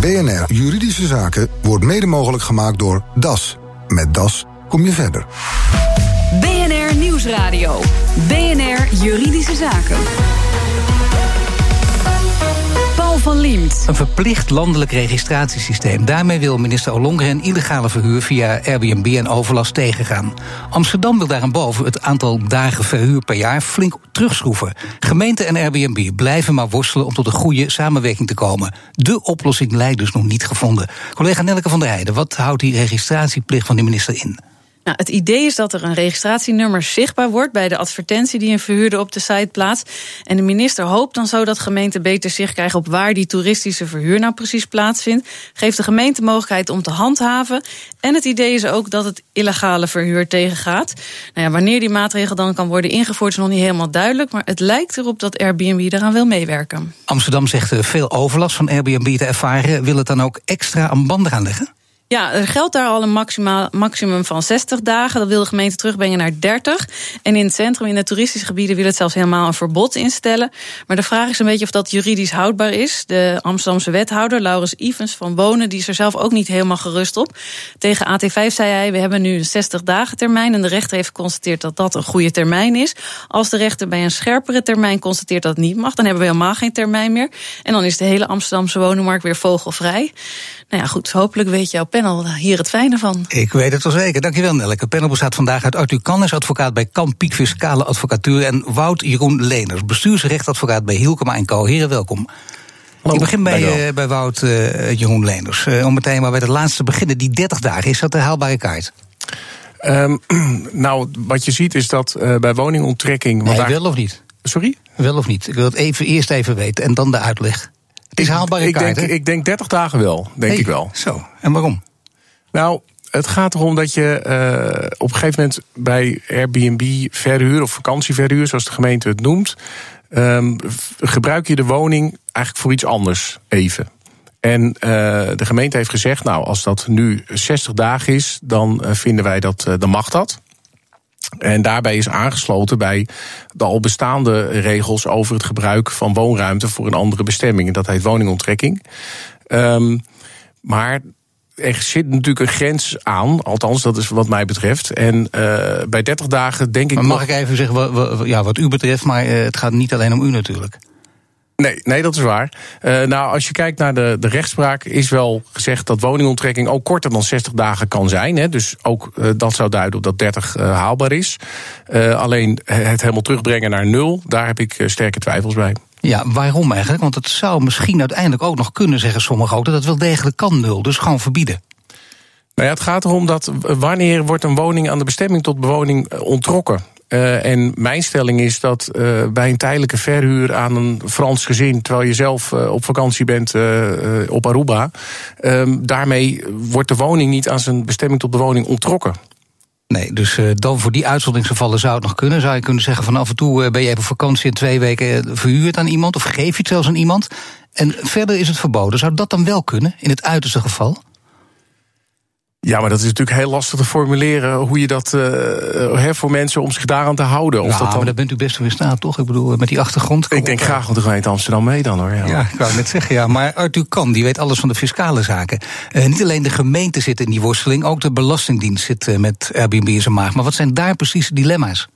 BNR Juridische Zaken wordt mede mogelijk gemaakt door DAS. Met DAS kom je verder. BNR Nieuwsradio. BNR Juridische Zaken. Een verplicht landelijk registratiesysteem. Daarmee wil minister Ollongren illegale verhuur via Airbnb en overlast tegengaan. Amsterdam wil daarboven het aantal dagen verhuur per jaar flink terugschroeven. Gemeente en Airbnb blijven maar worstelen om tot een goede samenwerking te komen. De oplossing lijkt dus nog niet gevonden. Collega Nelke van der Heijden, wat houdt die registratieplicht van de minister in? Nou, het idee is dat er een registratienummer zichtbaar wordt bij de advertentie die een verhuurder op de site plaatst. En de minister hoopt dan zo dat gemeenten beter zicht krijgen op waar die toeristische verhuur nou precies plaatsvindt. Geeft de gemeente mogelijkheid om te handhaven. En het idee is ook dat het illegale verhuur tegengaat. Nou ja, wanneer die maatregel dan kan worden ingevoerd is nog niet helemaal duidelijk. Maar het lijkt erop dat Airbnb eraan wil meewerken. Amsterdam zegt veel overlast van Airbnb te ervaren. Wil het dan ook extra aan banden gaan leggen? Ja, er geldt daar al een maximum van 60 dagen. Dat wil de gemeente terugbrengen naar 30. En in het centrum, in de toeristische gebieden, wil het zelfs helemaal een verbod instellen. Maar de vraag is een beetje of dat juridisch houdbaar is. De Amsterdamse wethouder, Laurens Ivens van Wonen, die is er zelf ook niet helemaal gerust op. Tegen AT5 zei hij: We hebben nu een 60 dagen termijn. En de rechter heeft geconstateerd dat dat een goede termijn is. Als de rechter bij een scherpere termijn constateert dat het niet mag, dan hebben we helemaal geen termijn meer. En dan is de hele Amsterdamse woningmarkt weer vogelvrij. Nou ja, goed, hopelijk weet jouw panel hier het fijne van. Ik weet het wel zeker. Dankjewel, Nelke. Het panel bestaat vandaag uit Arthur Cannes, advocaat bij Kampiek Fiscale Advocatuur... en Wout Jeroen Leners, bestuursrechtadvocaat bij Hielkema en Co. Heren, welkom. Hallo, ik begin bij, uh, bij Wout uh, Jeroen Leners. Uh, om meteen maar bij het laatste beginnen. Die 30 dagen, is dat de haalbare kaart? Um, nou, wat je ziet is dat bij woningonttrekking... Nee, daar... wel of niet? Sorry? Wel of niet? Ik wil het even, eerst even weten en dan de uitleg. Het is haalbare ik, kaart, denk, ik denk 30 dagen wel, denk hey, ik wel. Zo, en waarom? Nou, het gaat erom dat je uh, op een gegeven moment bij Airbnb verhuur of vakantieverhuur, zoals de gemeente het noemt, um, gebruik je de woning eigenlijk voor iets anders even. En uh, de gemeente heeft gezegd, nou, als dat nu 60 dagen is, dan uh, vinden wij dat, dan mag dat. En daarbij is aangesloten bij de al bestaande regels over het gebruik van woonruimte voor een andere bestemming. En dat heet woningonttrekking. Um, maar er zit natuurlijk een grens aan, althans, dat is wat mij betreft. En uh, bij 30 dagen denk ik. Maar mag nog... ik even zeggen wat, ja, wat u betreft, maar uh, het gaat niet alleen om u natuurlijk. Nee, nee, dat is waar. Uh, nou, als je kijkt naar de, de rechtspraak, is wel gezegd dat woningonttrekking ook korter dan 60 dagen kan zijn. Hè. Dus ook uh, dat zou duiden op dat 30 uh, haalbaar is. alleen het helemaal terugbrengen naar nul, daar heb ik sterke twijfels bij. Ja, waarom eigenlijk? Want het zou misschien uiteindelijk ook nog kunnen, zeggen sommigen ook, dat het wel degelijk kan nul. Dus gewoon verbieden. Nou ja, het gaat erom dat wanneer wordt een woning aan de bestemming tot bewoning ontrokken. Uh, en mijn stelling is dat uh, bij een tijdelijke verhuur aan een Frans gezin, terwijl je zelf op vakantie bent op Aruba, daarmee wordt de woning niet aan zijn bestemming tot bewoning ontrokken. Nee, dus uh, dan voor die uitzonderingsgevallen zou het nog kunnen. Zou je kunnen zeggen van af en toe uh, ben je even op vakantie en twee weken verhuurd aan iemand of geef je het zelfs aan iemand. En verder is het verboden. Zou dat dan wel kunnen in het uiterste geval? Ja, maar dat is natuurlijk heel lastig te formuleren hoe je dat uh, voor mensen om zich daaraan te houden. Of ja, dat dan... maar daar bent u best wel in staat, toch? Ik bedoel, met die achtergrond. Ik denk graag met de gemeente Amsterdam mee dan hoor. Ja, ja ik wou net zeggen, ja. Maar Arthur Kan, die weet alles van de fiscale zaken. Uh, niet alleen de gemeente zit in die worsteling, ook de Belastingdienst zit uh, met Airbnb in zijn maag. Maar wat zijn daar precies de dilemma's?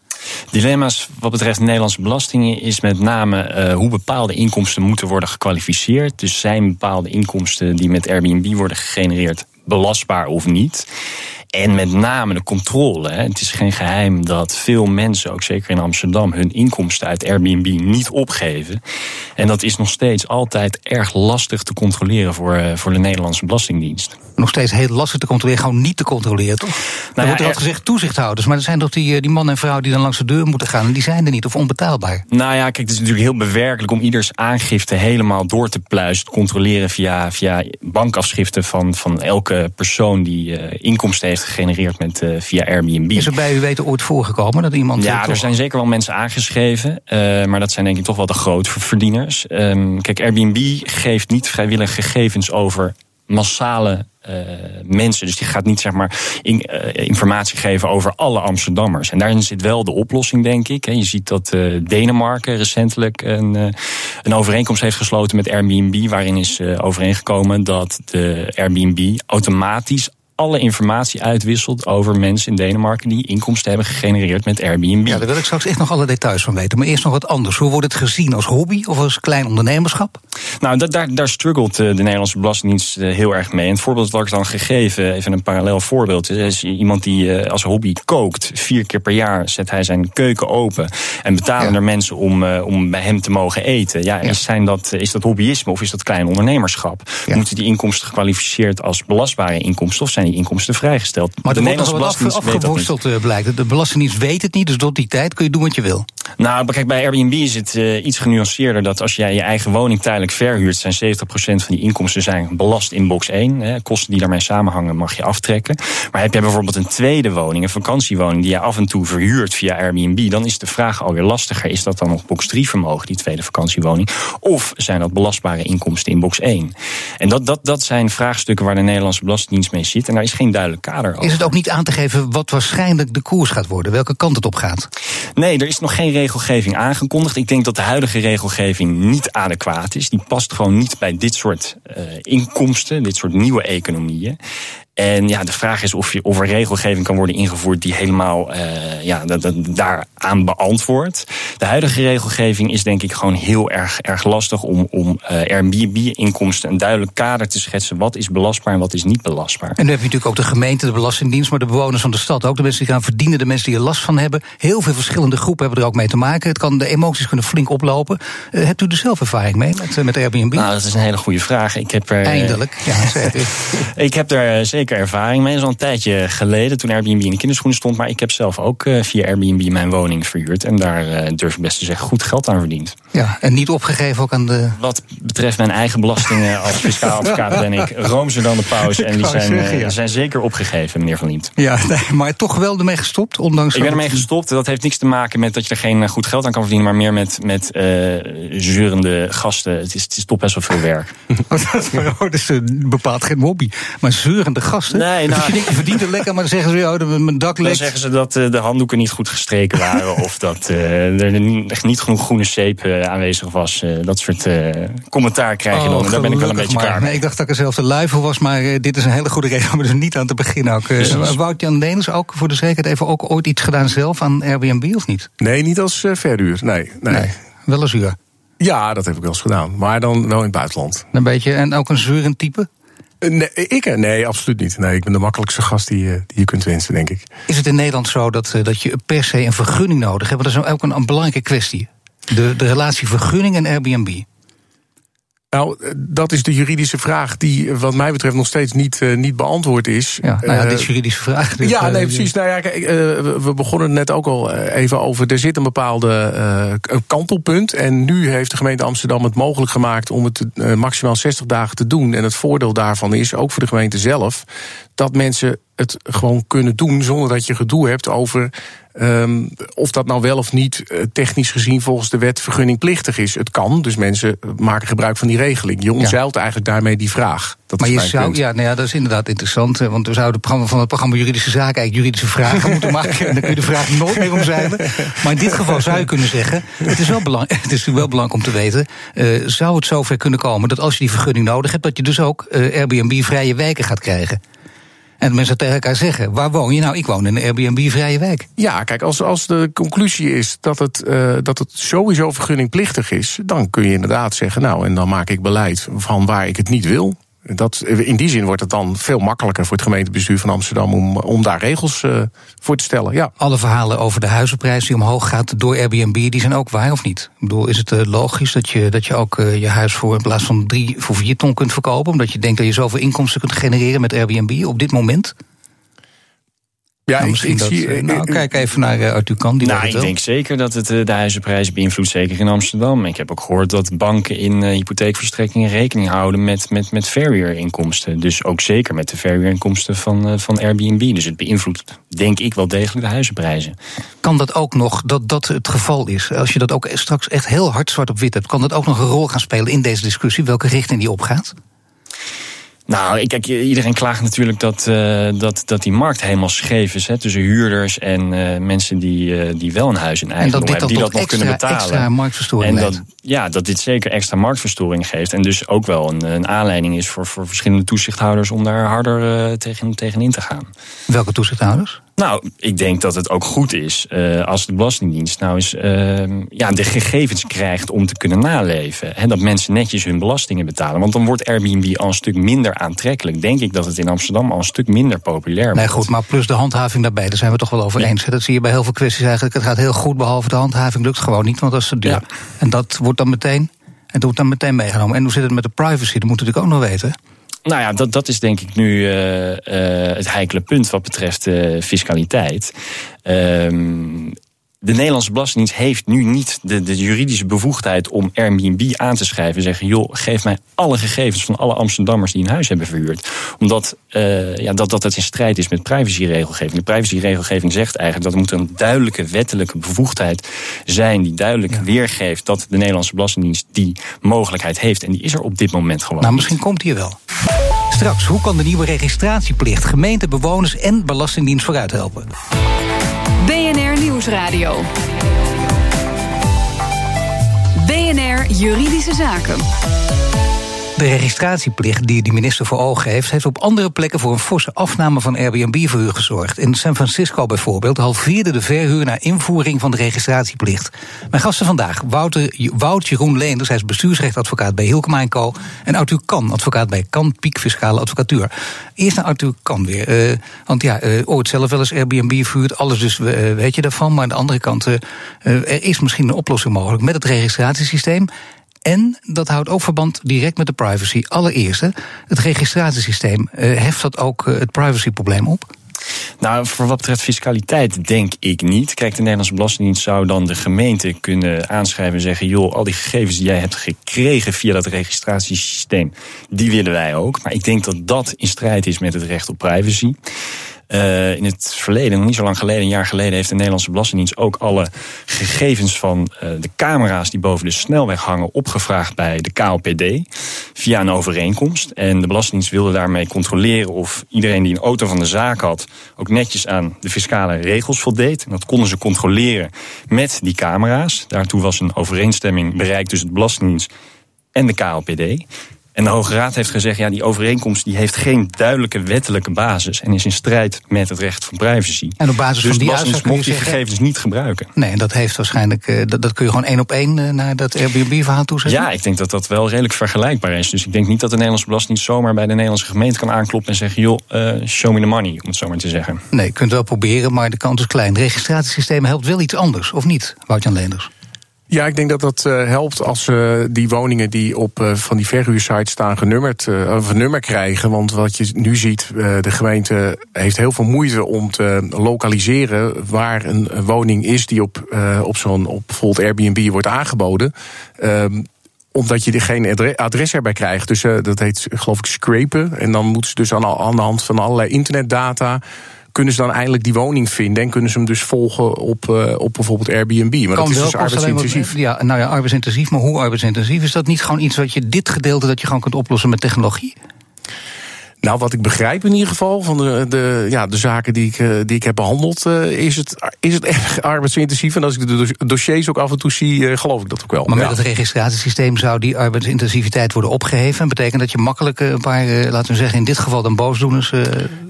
Dilemma's wat betreft de Nederlandse belastingen is met name uh, hoe bepaalde inkomsten moeten worden gekwalificeerd. Dus zijn bepaalde inkomsten die met Airbnb worden gegenereerd belastbaar of niet. En met name de controle. Het is geen geheim dat veel mensen, ook zeker in Amsterdam, hun inkomsten uit Airbnb niet opgeven. En dat is nog steeds altijd erg lastig te controleren voor, voor de Nederlandse Belastingdienst. Nog steeds heel lastig te controleren, gewoon niet te controleren, toch? Nou, dan wordt er altijd gezegd toezichthouders, maar er zijn toch die, die man en vrouw die dan langs de deur moeten gaan en die zijn er niet of onbetaalbaar. Nou ja, kijk, het is natuurlijk heel bewerkelijk om ieders aangifte helemaal door te pluizen, controleren via, via bankafschriften van, van elke persoon die uh, inkomsten heeft gegenereerd met, uh, via Airbnb. Is er bij u weten ooit voorgekomen dat iemand. Ja, toch... er zijn zeker wel mensen aangeschreven, uh, maar dat zijn denk ik toch wel de grootverdieners. Um, kijk, Airbnb geeft niet vrijwillig gegevens over massale uh, mensen. Dus die gaat niet zeg maar in, uh, informatie geven over alle Amsterdammers. En daarin zit wel de oplossing, denk ik. Je ziet dat uh, Denemarken recentelijk een, een overeenkomst heeft gesloten met Airbnb, waarin is overeengekomen dat de Airbnb automatisch alle informatie uitwisselt over mensen in Denemarken die inkomsten hebben gegenereerd met Airbnb. Ja, daar wil ik straks echt nog alle details van weten. Maar eerst nog wat anders. Hoe wordt het gezien als hobby of als klein ondernemerschap? Nou, dat, daar, daar struggelt de Nederlandse Belastingdienst heel erg mee. En het voorbeeld dat ik dan gegeven, even een parallel voorbeeld. is iemand die als hobby kookt. Vier keer per jaar zet hij zijn keuken open. En betalen ja. er mensen om, om bij hem te mogen eten. Ja, zijn dat, is dat hobbyisme of is dat klein ondernemerschap? Ja. Moeten die inkomsten gekwalificeerd als belastbare inkomsten of zijn die inkomsten vrijgesteld. Maar de Nederlandse Belastingdienst af, afgeworsteld eh, blijkt. De Belastingdienst weet het niet, dus tot die tijd kun je doen wat je wil. Nou, kijk, bij Airbnb is het uh, iets genuanceerder. Dat als jij je eigen woning tijdelijk verhuurt, zijn 70% van die inkomsten zijn belast in box 1. Hè. Kosten die daarmee samenhangen mag je aftrekken. Maar heb je bijvoorbeeld een tweede woning, een vakantiewoning, die je af en toe verhuurt via Airbnb, dan is de vraag alweer lastiger. Is dat dan nog box 3 vermogen, die tweede vakantiewoning? Of zijn dat belastbare inkomsten in box 1? En dat, dat, dat zijn vraagstukken waar de Nederlandse Belastingdienst mee zit. En daar is geen duidelijk kader over. Is het ook niet aan te geven wat waarschijnlijk de koers gaat worden? Welke kant het op gaat? Nee, er is nog geen regelgeving aangekondigd. Ik denk dat de huidige regelgeving niet adequaat is. Die past gewoon niet bij dit soort uh, inkomsten, dit soort nieuwe economieën. En ja, de vraag is of, je, of er regelgeving kan worden ingevoerd die helemaal uh, ja, dat, dat, daaraan beantwoordt. De huidige regelgeving is denk ik gewoon heel erg, erg lastig om, om uh, Airbnb-inkomsten een duidelijk kader te schetsen. Wat is belastbaar en wat is niet belastbaar. En dan heb je natuurlijk ook de gemeente, de Belastingdienst, maar de bewoners van de stad ook. De mensen die gaan verdienen, de mensen die er last van hebben. Heel veel verschillende groepen hebben er ook mee te maken. Het kan, de emoties kunnen flink oplopen. Uh, hebt u er zelf ervaring mee met, met Airbnb? Nou, dat is een hele goede vraag. Ik heb er, Eindelijk, ja, zeg Ik heb er zeker ervaring mee. Dat is al een tijdje geleden toen Airbnb in de kinderschoenen stond. Maar ik heb zelf ook uh, via Airbnb mijn woning verhuurd. En daar uh, durf ik best te zeggen goed geld aan verdiend. Ja, en niet opgegeven ook aan de... Wat betreft mijn eigen belastingen als fiscaal advocaat ben ik roomser dan de pauze. En die zijn, zeggen, ja. zijn zeker opgegeven, meneer Van Liemt. Ja, nee, maar toch wel ermee gestopt? Ondanks ik ben ermee gestopt. Dat heeft niks te maken met dat je er geen goed geld aan kan verdienen. Maar meer met, met uh, zeurende gasten. Het is, het is toch best wel veel werk. oh, dat is bepaald geen hobby. Maar zeurende gasten? Nee, nou, je, je verdient het lekker, maar dan zeggen ze, oh, mijn dak lekt. Dan zeggen ze dat uh, de handdoeken niet goed gestreken waren. of dat uh, er echt niet genoeg groene zeep uh, aanwezig was. dat soort commentaar krijg je oh, dan. Daar ben ik wel een beetje klaar nee, Ik dacht dat ik er zelf de lui voor was, maar dit is een hele goede reden om er dus niet aan te beginnen. Ook. Wout-Jan Leners ook voor de zekerheid even ook ooit iets gedaan zelf aan Airbnb of niet? Nee, niet als verhuur. Nee, nee. nee, wel als huur. Ja, dat heb ik wel eens gedaan. Maar dan wel in het buitenland. Een beetje, en ook een zeurend type? Nee, ik? Nee, absoluut niet. Nee, ik ben de makkelijkste gast die, die je kunt wensen, denk ik. Is het in Nederland zo dat, dat je per se een vergunning nodig hebt? Want dat is ook een, een belangrijke kwestie. De, de relatie vergunning en Airbnb. Nou, dat is de juridische vraag die wat mij betreft nog steeds niet, uh, niet beantwoord is. Ja, nou ja, dit is juridische vraag. Dus ja, nee, precies. Nou ja, kijk, uh, we begonnen net ook al even over. Er zit een bepaalde uh, kantelpunt. En nu heeft de gemeente Amsterdam het mogelijk gemaakt om het maximaal 60 dagen te doen. En het voordeel daarvan is, ook voor de gemeente zelf, dat mensen het gewoon kunnen doen zonder dat je gedoe hebt over um, of dat nou wel of niet technisch gezien volgens de wet vergunningplichtig is. Het kan, dus mensen maken gebruik van die regeling. Je omzeilt ja. eigenlijk daarmee die vraag. Dat maar je zou, ja, nou ja, dat is inderdaad interessant. Want we zouden van het programma Juridische Zaken eigenlijk juridische vragen moeten maken. En dan kun je de vraag nooit meer omzeilen. Maar in dit geval zou je kunnen zeggen: het is wel, belang, het is natuurlijk wel belangrijk om te weten. Uh, zou het zover kunnen komen dat als je die vergunning nodig hebt, dat je dus ook uh, Airbnb-vrije wijken gaat krijgen? En mensen tegen elkaar zeggen: waar woon je? Nou, ik woon in een Airbnb-vrije wijk. Ja, kijk, als, als de conclusie is dat het, uh, dat het sowieso vergunningplichtig is, dan kun je inderdaad zeggen: nou, en dan maak ik beleid van waar ik het niet wil. Dat, in die zin wordt het dan veel makkelijker voor het gemeentebestuur van Amsterdam om, om daar regels uh, voor te stellen. Ja. Alle verhalen over de huizenprijs die omhoog gaat door Airbnb, die zijn ook waar of niet? Ik bedoel, is het uh, logisch dat je, dat je ook uh, je huis voor in plaats van drie voor vier ton kunt verkopen? Omdat je denkt dat je zoveel inkomsten kunt genereren met Airbnb op dit moment? Ja, nou, misschien ik, dat, zie, nou, kijk even naar uh, Arthur Kan. Die nou, ik denk zeker dat het de huizenprijs beïnvloedt, zeker in Amsterdam. Ik heb ook gehoord dat banken in uh, hypotheekverstrekkingen rekening houden met, met, met verhuurinkomsten. Dus ook zeker met de verhuurinkomsten van, uh, van Airbnb. Dus het beïnvloedt, denk ik, wel degelijk de huizenprijzen. Kan dat ook nog, dat dat het geval is? Als je dat ook straks echt heel hard zwart op wit hebt, kan dat ook nog een rol gaan spelen in deze discussie? Welke richting die opgaat? Nou, kijk, iedereen klaagt natuurlijk dat, uh, dat, dat die markt helemaal scheef is. Hè, tussen huurders en uh, mensen die, uh, die wel een huis in eigendom hebben. Die dat nog extra, kunnen betalen. Extra marktverstoring en dat, ja, dat dit zeker extra marktverstoring geeft. En dus ook wel een, een aanleiding is voor, voor verschillende toezichthouders om daar harder tegen, tegenin te gaan. Welke toezichthouders? Nou, ik denk dat het ook goed is uh, als de Belastingdienst nou eens uh, ja, de gegevens krijgt om te kunnen naleven. En dat mensen netjes hun belastingen betalen. Want dan wordt Airbnb al een stuk minder aantrekkelijk. Denk ik dat het in Amsterdam al een stuk minder populair wordt. Nee, goed, maar plus de handhaving daarbij, daar zijn we toch wel over eens. Dat zie je bij heel veel kwesties eigenlijk. Het gaat heel goed, behalve de handhaving lukt gewoon niet, want dat is te duur. Ja. En dat wordt dan meteen, en dat wordt dan meteen meegenomen. En hoe zit het met de privacy? Dat moeten we natuurlijk ook nog weten. Nou ja, dat, dat is denk ik nu uh, uh, het heikele punt wat betreft uh, fiscaliteit. Ehm, de Nederlandse Belastingdienst heeft nu niet de, de, juridische bevoegdheid om Airbnb aan te schrijven. En zeggen, joh, geef mij alle gegevens van alle Amsterdammers die een huis hebben verhuurd. Omdat uh, ja, dat, dat het in strijd is met privacyregelgeving. De privacyregelgeving zegt eigenlijk dat er moet een duidelijke wettelijke bevoegdheid zijn. Die duidelijk ja. weergeeft dat de Nederlandse Belastingdienst die mogelijkheid heeft. En die is er op dit moment gewoon. Nou, misschien komt die wel. Straks, hoe kan de nieuwe registratieplicht gemeente, bewoners en Belastingdienst vooruit helpen? Nieuwsradio. BNR Juridische Zaken. De registratieplicht die de minister voor ogen heeft, heeft op andere plekken voor een forse afname van Airbnb-verhuur gezorgd. In San Francisco bijvoorbeeld halveerde de verhuur na invoering van de registratieplicht. Mijn gasten vandaag, Wouter, Wout Jeroen Leenders, hij is bestuursrechtadvocaat bij Hilkema Co. En Arthur Kan, advocaat bij Kan Piek Fiscale Advocatuur. Eerst naar Arthur Kan weer. Uh, want ja, uh, ooit zelf wel eens Airbnb verhuurd, alles dus uh, weet je daarvan. Maar aan de andere kant, er is misschien een oplossing mogelijk met het registratiesysteem. En dat houdt ook verband direct met de privacy. Allereerst, het registratiesysteem uh, heft dat ook uh, het privacyprobleem op? Nou, voor wat betreft fiscaliteit denk ik niet. Kijk, de Nederlandse Belastingdienst zou dan de gemeente kunnen aanschrijven en zeggen: joh, al die gegevens die jij hebt gekregen via dat registratiesysteem, die willen wij ook. Maar ik denk dat dat in strijd is met het recht op privacy. Uh, in het verleden, nog niet zo lang geleden, een jaar geleden, heeft de Nederlandse Belastingdienst ook alle gegevens van uh, de camera's die boven de snelweg hangen opgevraagd bij de KLPD via een overeenkomst. En de Belastingdienst wilde daarmee controleren of iedereen die een auto van de zaak had ook netjes aan de fiscale regels voldeed. En dat konden ze controleren met die camera's. Daartoe was een overeenstemming bereikt tussen de Belastingdienst en de KLPD. En de Hoge Raad heeft gezegd, ja, die overeenkomst die heeft geen duidelijke wettelijke basis en is in strijd met het recht van privacy. En op basis dus van die uitspraak kun je die gegevens niet gebruiken. Nee, en dat heeft waarschijnlijk, uh, dat, dat, kun je gewoon één op één uh, naar dat Airbnb-verhaal toezetten? Ja, ik denk dat dat wel redelijk vergelijkbaar is. Dus ik denk niet dat de Nederlandse Belastingdienst zomaar bij de Nederlandse gemeente kan aankloppen en zeggen, joh, uh, show me the money, om het zo maar te zeggen. Nee, je kunt wel proberen, maar de kans is klein. Het registratiesysteem helpt wel iets anders, of niet, Wout-Jan Leenders? Ja, ik denk dat dat uh, helpt als uh, die woningen die op uh, van die verhuursites staan genummerd, of een nummer krijgen. Want wat je nu ziet, de gemeente heeft heel veel moeite om te lokaliseren waar een, woning is die op, op zo'n op bijvoorbeeld Airbnb wordt aangeboden. Um, omdat je er geen adres erbij krijgt. Dus dat heet geloof ik scrapen. En dan moeten ze dus aan de hand van allerlei internetdata kunnen ze dan eindelijk die woning vinden en kunnen ze hem dus volgen op, uh, op bijvoorbeeld Airbnb. Maar kan dat is dus arbeidsintensief. Wat, ja, nou ja, arbeidsintensief, maar hoe arbeidsintensief? Is dat niet gewoon iets wat je dit gedeelte dat je gewoon kunt oplossen met technologie? Nou, wat ik begrijp in ieder geval van de, de, ja, de zaken die ik, die ik heb behandeld, uh, is, het, is het erg arbeidsintensief. En als ik de dossiers ook af en toe zie, uh, geloof ik dat ook wel. Maar met het registratiesysteem zou die arbeidsintensiviteit worden opgeheven. En betekent dat je makkelijk een paar, uh, laten we zeggen, in dit geval dan boosdoeners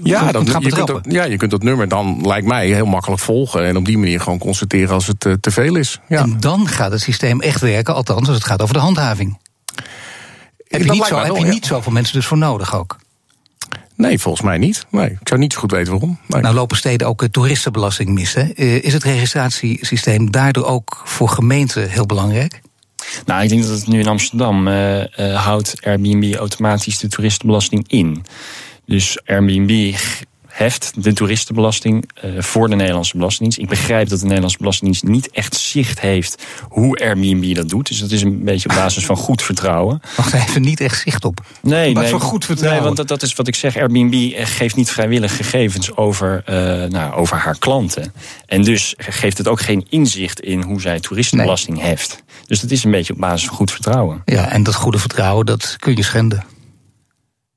ja, dan, je kunt dat, ja, je kunt dat nummer dan, lijkt mij, heel makkelijk volgen. En op die manier gewoon constateren als het te veel is. Ja. En dan gaat het systeem echt werken, althans als het gaat over de handhaving. Heb je, niet, zo, heb je niet zoveel mensen dus voor nodig ook? Nee, volgens mij niet. Nee, ik zou niet zo goed weten waarom. Nee. Nou lopen steden ook toeristenbelasting mis. Hè? Is het registratiesysteem daardoor ook voor gemeenten heel belangrijk? Nou, ik denk dat het nu in Amsterdam uh, uh, houdt Airbnb automatisch de toeristenbelasting in. Dus Airbnb heft de toeristenbelasting uh, voor de Nederlandse Belastingdienst. Ik begrijp dat de Nederlandse Belastingdienst niet echt zicht heeft hoe Airbnb dat doet. Dus dat is een beetje op basis van goed vertrouwen. Wacht even, niet echt zicht op. Nee, maar nee, van goed vertrouwen. Nee, want dat, dat is wat ik zeg. Airbnb geeft niet vrijwillig gegevens over, uh, nou, over haar klanten. En dus geeft het ook geen inzicht in hoe zij toeristenbelasting nee. heft. Dus dat is een beetje op basis van goed vertrouwen. Ja, en dat goede vertrouwen, dat kun je schenden.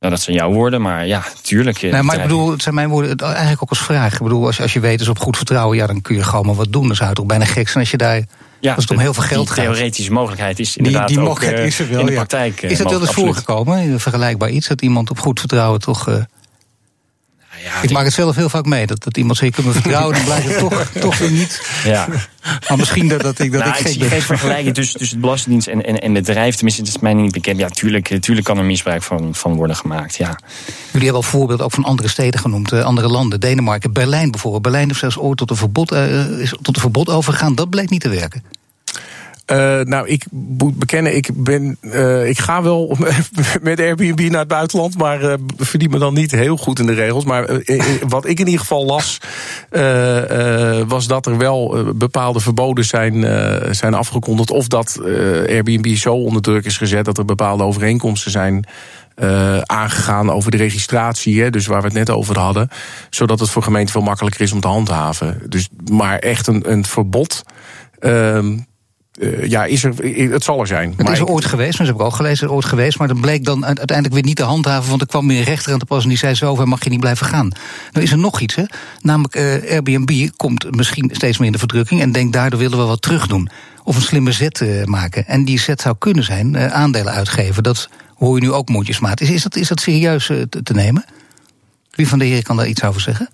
Nou, dat zijn jouw woorden, maar ja, tuurlijk. Nee, maar ik bedoel, het zijn mijn woorden eigenlijk ook als vraag. Ik bedoel, als je, als je weet is op goed vertrouwen, ja, dan kun je gewoon maar wat doen. Dan zou het toch bijna gek zijn als je daar. Ja, als het om heel veel geld gaat. theoretische mogelijkheid is inderdaad die, die ook uh, is er wel, in de praktijk. Ja. Is dat wel eens voorgekomen, vergelijkbaar iets, dat iemand op goed vertrouwen toch... Uh, ja, ik maak het zelf heel vaak mee. Dat, dat iemand zegt, je kunt me vertrouwen, dan blijkt het toch, toch weer niet. Ja. Maar misschien dat, dat ik dat nou, ik, ik zie geen vergelijking tussen, tussen de Belastingdienst en, en, en bedrijf. Tenminste, dat is mij niet bekend. Ja, tuurlijk, tuurlijk kan er misbruik van, van worden gemaakt. Ja. Jullie hebben al voorbeelden ook van andere steden genoemd, uh, andere landen. Denemarken, Berlijn bijvoorbeeld. Berlijn heeft zelfs ooit tot een verbod, uh, is tot een verbod overgegaan. Dat bleek niet te werken. Uh, nou, ik moet bekennen, ik, ben, uh, ik ga wel met Airbnb naar het buitenland, maar uh, verdien me dan niet heel goed in de regels. Maar wat ik in ieder geval las, was dat er wel bepaalde verboden zijn, zijn afgekondigd. Of dat Airbnb zo onder druk is gezet dat er bepaalde overeenkomsten zijn. aangegaan over de registratie, hè, dus waar we het net over hadden. Zodat het voor gemeenten veel makkelijker is om te handhaven. Dus, maar echt een, een verbod. Uh, uh, ja, is er, het zal er zijn. Het is er ooit geweest, maar dat heb ik ook gelezen, ooit geweest. Maar dat bleek dan uiteindelijk weer niet te handhaven. Want er kwam weer een rechter aan te pas en die zei: Zo ver mag je niet blijven gaan. Nou is er nog iets, hè? Namelijk, uh, Airbnb komt misschien steeds meer in de verdrukking. En denkt daardoor willen we wat terug doen. Of een slimme zet uh, maken. En die zet zou kunnen zijn: aandelen uitgeven. Dat hoor je nu ook mondjesmaat. Is, is, dat, is dat serieus te, te nemen? Wie van de heren kan daar iets over zeggen?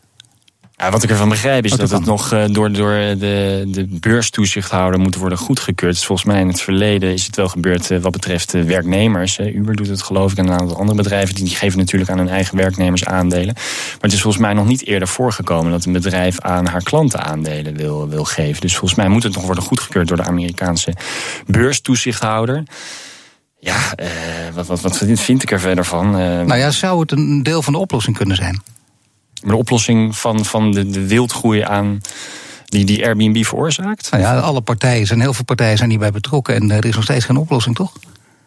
Ja, wat ik ervan begrijp is dat het nog uh, door, door de, de beurstoezichthouder moet worden goedgekeurd. Dus volgens mij in het verleden is het wel gebeurd uh, wat betreft werknemers. Uber doet het geloof ik en een aantal andere bedrijven. Die geven natuurlijk aan hun eigen werknemers aandelen. Maar het is volgens mij nog niet eerder voorgekomen dat een bedrijf aan haar klanten aandelen wil, wil geven. Dus volgens mij moet het nog worden goedgekeurd door de Amerikaanse beurstoezichthouder. Ja, wat, wat, wat vind ik er verder van? nou ja, zou het een deel van de oplossing kunnen zijn? De oplossing van, van de, de wildgroei aan die, die Airbnb veroorzaakt? Nou ja, alle partijen zijn, heel veel partijen zijn hierbij betrokken en er is nog steeds geen oplossing, toch?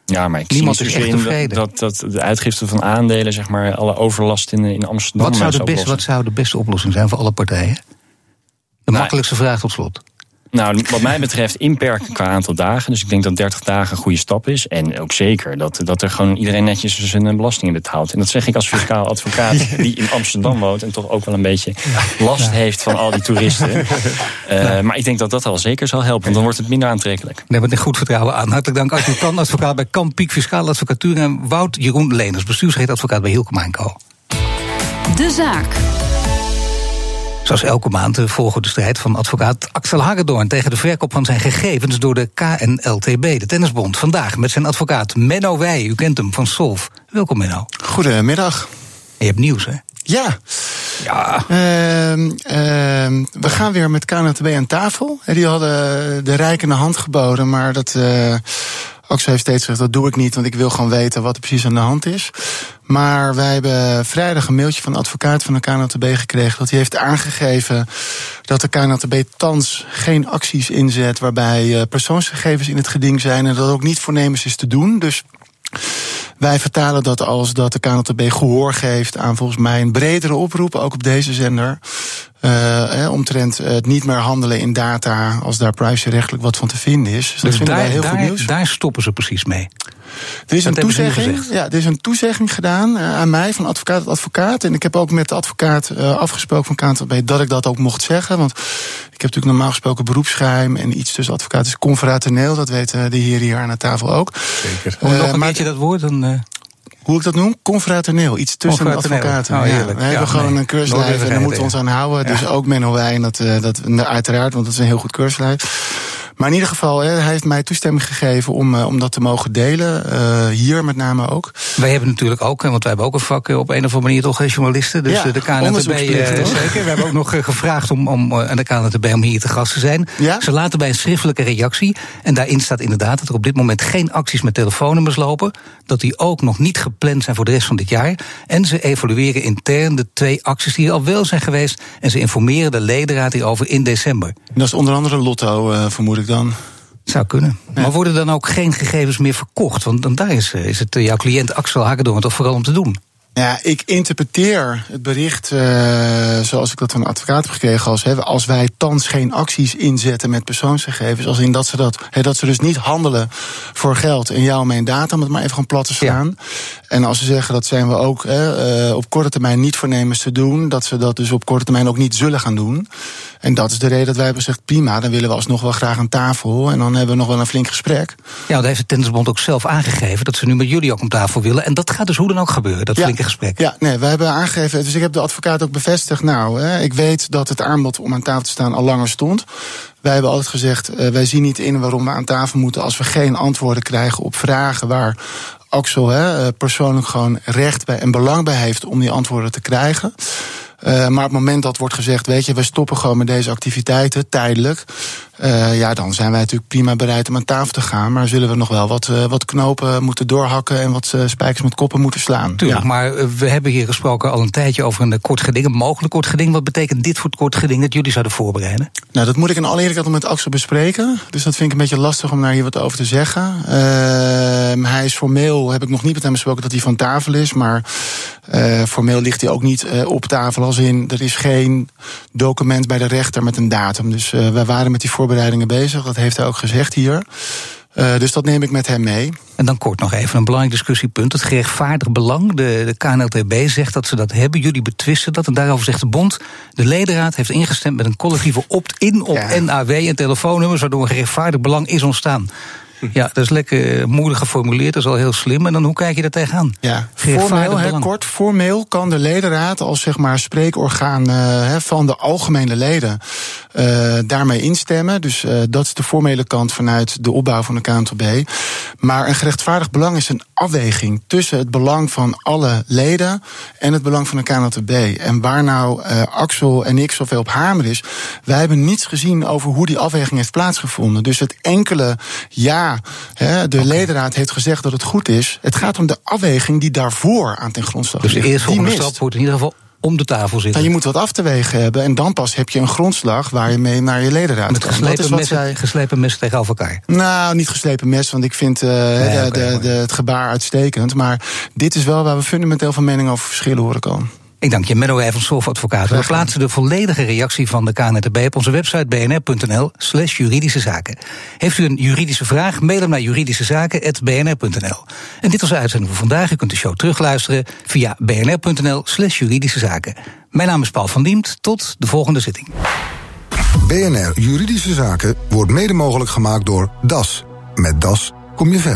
Ja, maar ik Niemand is echt tevreden. Dat, dat, dat de uitgifte van aandelen, zeg maar, alle overlast in, in Amsterdam. Wat zou, de beste, wat zou de beste oplossing zijn voor alle partijen? De nou, makkelijkste vraag tot slot. Nou, wat mij betreft inperken qua aantal dagen. Dus ik denk dat 30 dagen een goede stap is. En ook zeker dat, dat er gewoon iedereen netjes zijn belastingen betaalt. En dat zeg ik als fiscaal advocaat die in Amsterdam woont... en toch ook wel een beetje last heeft van al die toeristen. Uh, maar ik denk dat dat al zeker zal helpen, want dan wordt het minder aantrekkelijk. Neem het in goed vertrouwen aan. Hartelijk dank, Arthur Kan, advocaat bij Kampiek Fiscale Advocatuur... en Wout Jeroen Leners, bestuursrechtadvocaat bij Hilke Co. De zaak. Zoals elke maand volgen de strijd van advocaat Axel Hagedorn tegen de verkoop van zijn gegevens door de KNLTB, de Tennisbond. Vandaag met zijn advocaat Menno Wij. U kent hem van Solf. Welkom, Menno. Goedemiddag. je hebt nieuws, hè? Ja. Ja. Uh, uh, we gaan weer met KNLTB aan tafel. Die hadden de rijkende hand geboden, maar dat. Uh, Axel heeft steeds gezegd, dat doe ik niet, want ik wil gewoon weten wat er precies aan de hand is. Maar wij hebben vrijdag een mailtje van een advocaat van de KNLTB gekregen... dat hij heeft aangegeven dat de KNLTB thans geen acties inzet... waarbij persoonsgegevens in het geding zijn en dat ook niet voornemens is te doen. Dus wij vertalen dat als dat de KNLTB gehoor geeft aan volgens mij een bredere oproep, ook op deze zender. Eh, omtrent het niet meer handelen in data als daar privacyrechtelijk wat van te vinden is. Dus, dus dat daar, wij heel daar, goed nieuws. daar stoppen ze precies mee. Er is, een Dat toezegging, ja, er is een toezegging gedaan uh, aan mij van advocaat tot advocaat. En ik heb ook met de advocaat uh, afgesproken van KNTB dat ik dat ook mocht zeggen. Want ik heb natuurlijk normaal gesproken beroepsgeheim en iets tussen advocaat is confraterneel. Dat weten de heren hier aan de tafel ook. Zeker. Hoe nog een maar- keertje dat woord? Dan, uh, Hoe ik dat noem? Confraterneel. Iets tussen de advocaten. Oh, ja, we hebben gewoon nee. een keurslijf Nooit en daar moeten we ons aan houden. Dus ook Menno Wij, en dat, eh, dat, uiteraard, want dat is een heel goed keurslijf. Maar in ieder geval, hè, hij heeft mij toestemming gegeven om, eh, om dat te mogen delen. Eh, hier met name ook. wij hebben natuurlijk ook, want wij hebben ook een vak eh, op een of andere manier toch journalisten. Dus Ja, de KNTB zeker. We hebben ook nog gevraagd om, om aan de KNTB om hier te gast te zijn. Ja? Ze laten bij een schriftelijke reactie. En daarin staat inderdaad dat er op dit moment geen acties met telefoonnummers lopen. Dat die ook nog niet gepland zijn voor de rest van dit jaar. En ze evalueren intern de twee acties die er al wel zijn geweest. En ze informeren de ledenraad hierover in december. Dat is onder andere Lotto, eh, vermoed ik dan. Zou kunnen. Maar worden dan ook geen gegevens meer verkocht? Want dan daar is, eh, is het eh, jouw cliënt Axel Hagedorn toch vooral om te doen. Ja, ik interpreteer het bericht uh, zoals ik dat van een advocaat heb gekregen als, hè, als wij thans geen acties inzetten met persoonsgegevens, als in dat ze dat, hè, dat ze dus niet handelen voor geld en jou mijn data, om het maar even gewoon plat te slaan. Ja. En als ze zeggen dat zijn we ook hè, uh, op korte termijn niet voornemens te doen, dat ze dat dus op korte termijn ook niet zullen gaan doen. En dat is de reden dat wij hebben gezegd: prima, dan willen we alsnog wel graag aan tafel. En dan hebben we nog wel een flink gesprek. Ja, dat heeft de Tennisbond ook zelf aangegeven dat ze nu met jullie ook om tafel willen. En dat gaat dus hoe dan ook gebeuren, dat ja. flinke Ja, nee, we hebben aangegeven. Dus ik heb de advocaat ook bevestigd. Nou, hè, ik weet dat het aanbod om aan tafel te staan al langer stond. Wij hebben altijd gezegd: uh, wij zien niet in waarom we aan tafel moeten als we geen antwoorden krijgen op vragen waar Axel hè, persoonlijk gewoon recht bij en belang bij heeft om die antwoorden te krijgen. Uh, maar op het moment dat wordt gezegd, weet je, we stoppen gewoon met deze activiteiten tijdelijk. Uh, ja, dan zijn wij natuurlijk prima bereid om aan tafel te gaan. Maar zullen we nog wel wat, uh, wat knopen moeten doorhakken en wat spijkers met koppen moeten slaan. Tuurlijk, ja. maar we hebben hier gesproken al een tijdje over een kort geding, een mogelijk kort geding. Wat betekent dit voor het kort geding dat jullie zouden voorbereiden? Nou, dat moet ik in alle eerlijkheid met Axel bespreken. Dus dat vind ik een beetje lastig om daar hier wat over te zeggen. Uh, hij is formeel, heb ik nog niet met hem besproken dat hij van tafel is. Maar uh, formeel ligt hij ook niet uh, op tafel. Als in, er is geen document bij de rechter met een datum. Dus uh, wij waren met die voorbereidingen bezig. Dat heeft hij ook gezegd hier. Uh, dus dat neem ik met hem mee. En dan kort nog even een belangrijk discussiepunt. Het gerechtvaardigd belang. De, de KNLTB zegt dat ze dat hebben. Jullie betwisten dat. En daarover zegt de bond. De ledenraad heeft ingestemd met een collectieve opt-in op ja. NAW en telefoonnummers. Waardoor een gerechtvaardigd belang is ontstaan. Ja, dat is lekker moeilijk geformuleerd, dat is al heel slim. En dan hoe kijk je daar tegenaan? Ja, formeel, he, kort, formeel kan de ledenraad als zeg maar spreekorgaan uh, van de algemene leden uh, daarmee instemmen. Dus uh, dat is de formele kant vanuit de opbouw van de KNTB. Maar een gerechtvaardigd belang is een afweging tussen het belang van alle leden en het belang van de KNTB. En waar nou Axel en ik zoveel op hamer is, wij hebben niets gezien over hoe die afweging heeft plaatsgevonden. Dus het enkele ja Hè, de okay. ledenraad heeft gezegd dat het goed is. Het gaat om de afweging die daarvoor aan ten grondslag ligt. Dus de eerste stap wordt in ieder geval om de tafel zitten. Nou, je moet wat af te wegen hebben en dan pas heb je een grondslag waar je mee naar je ledenraad Met geslepen, mes, zij... geslepen mes tegenover elkaar? Nou, niet geslepen mes, want ik vind uh, nee, de, okay, de, de, het gebaar uitstekend. Maar dit is wel waar we fundamenteel van mening over verschillen horen komen. Ik dank je, Menno Evans, advocaat. We plaatsen de volledige reactie van de KNTB op onze website bnr.nl slash juridische zaken. Heeft u een juridische vraag, mail hem naar juridischezaken.bnr.nl. En dit was de uitzending voor vandaag. U kunt de show terugluisteren via bnr.nl slash juridische zaken. Mijn naam is Paul van Diemt. Tot de volgende zitting. BNR Juridische Zaken wordt mede mogelijk gemaakt door DAS. Met DAS kom je verder.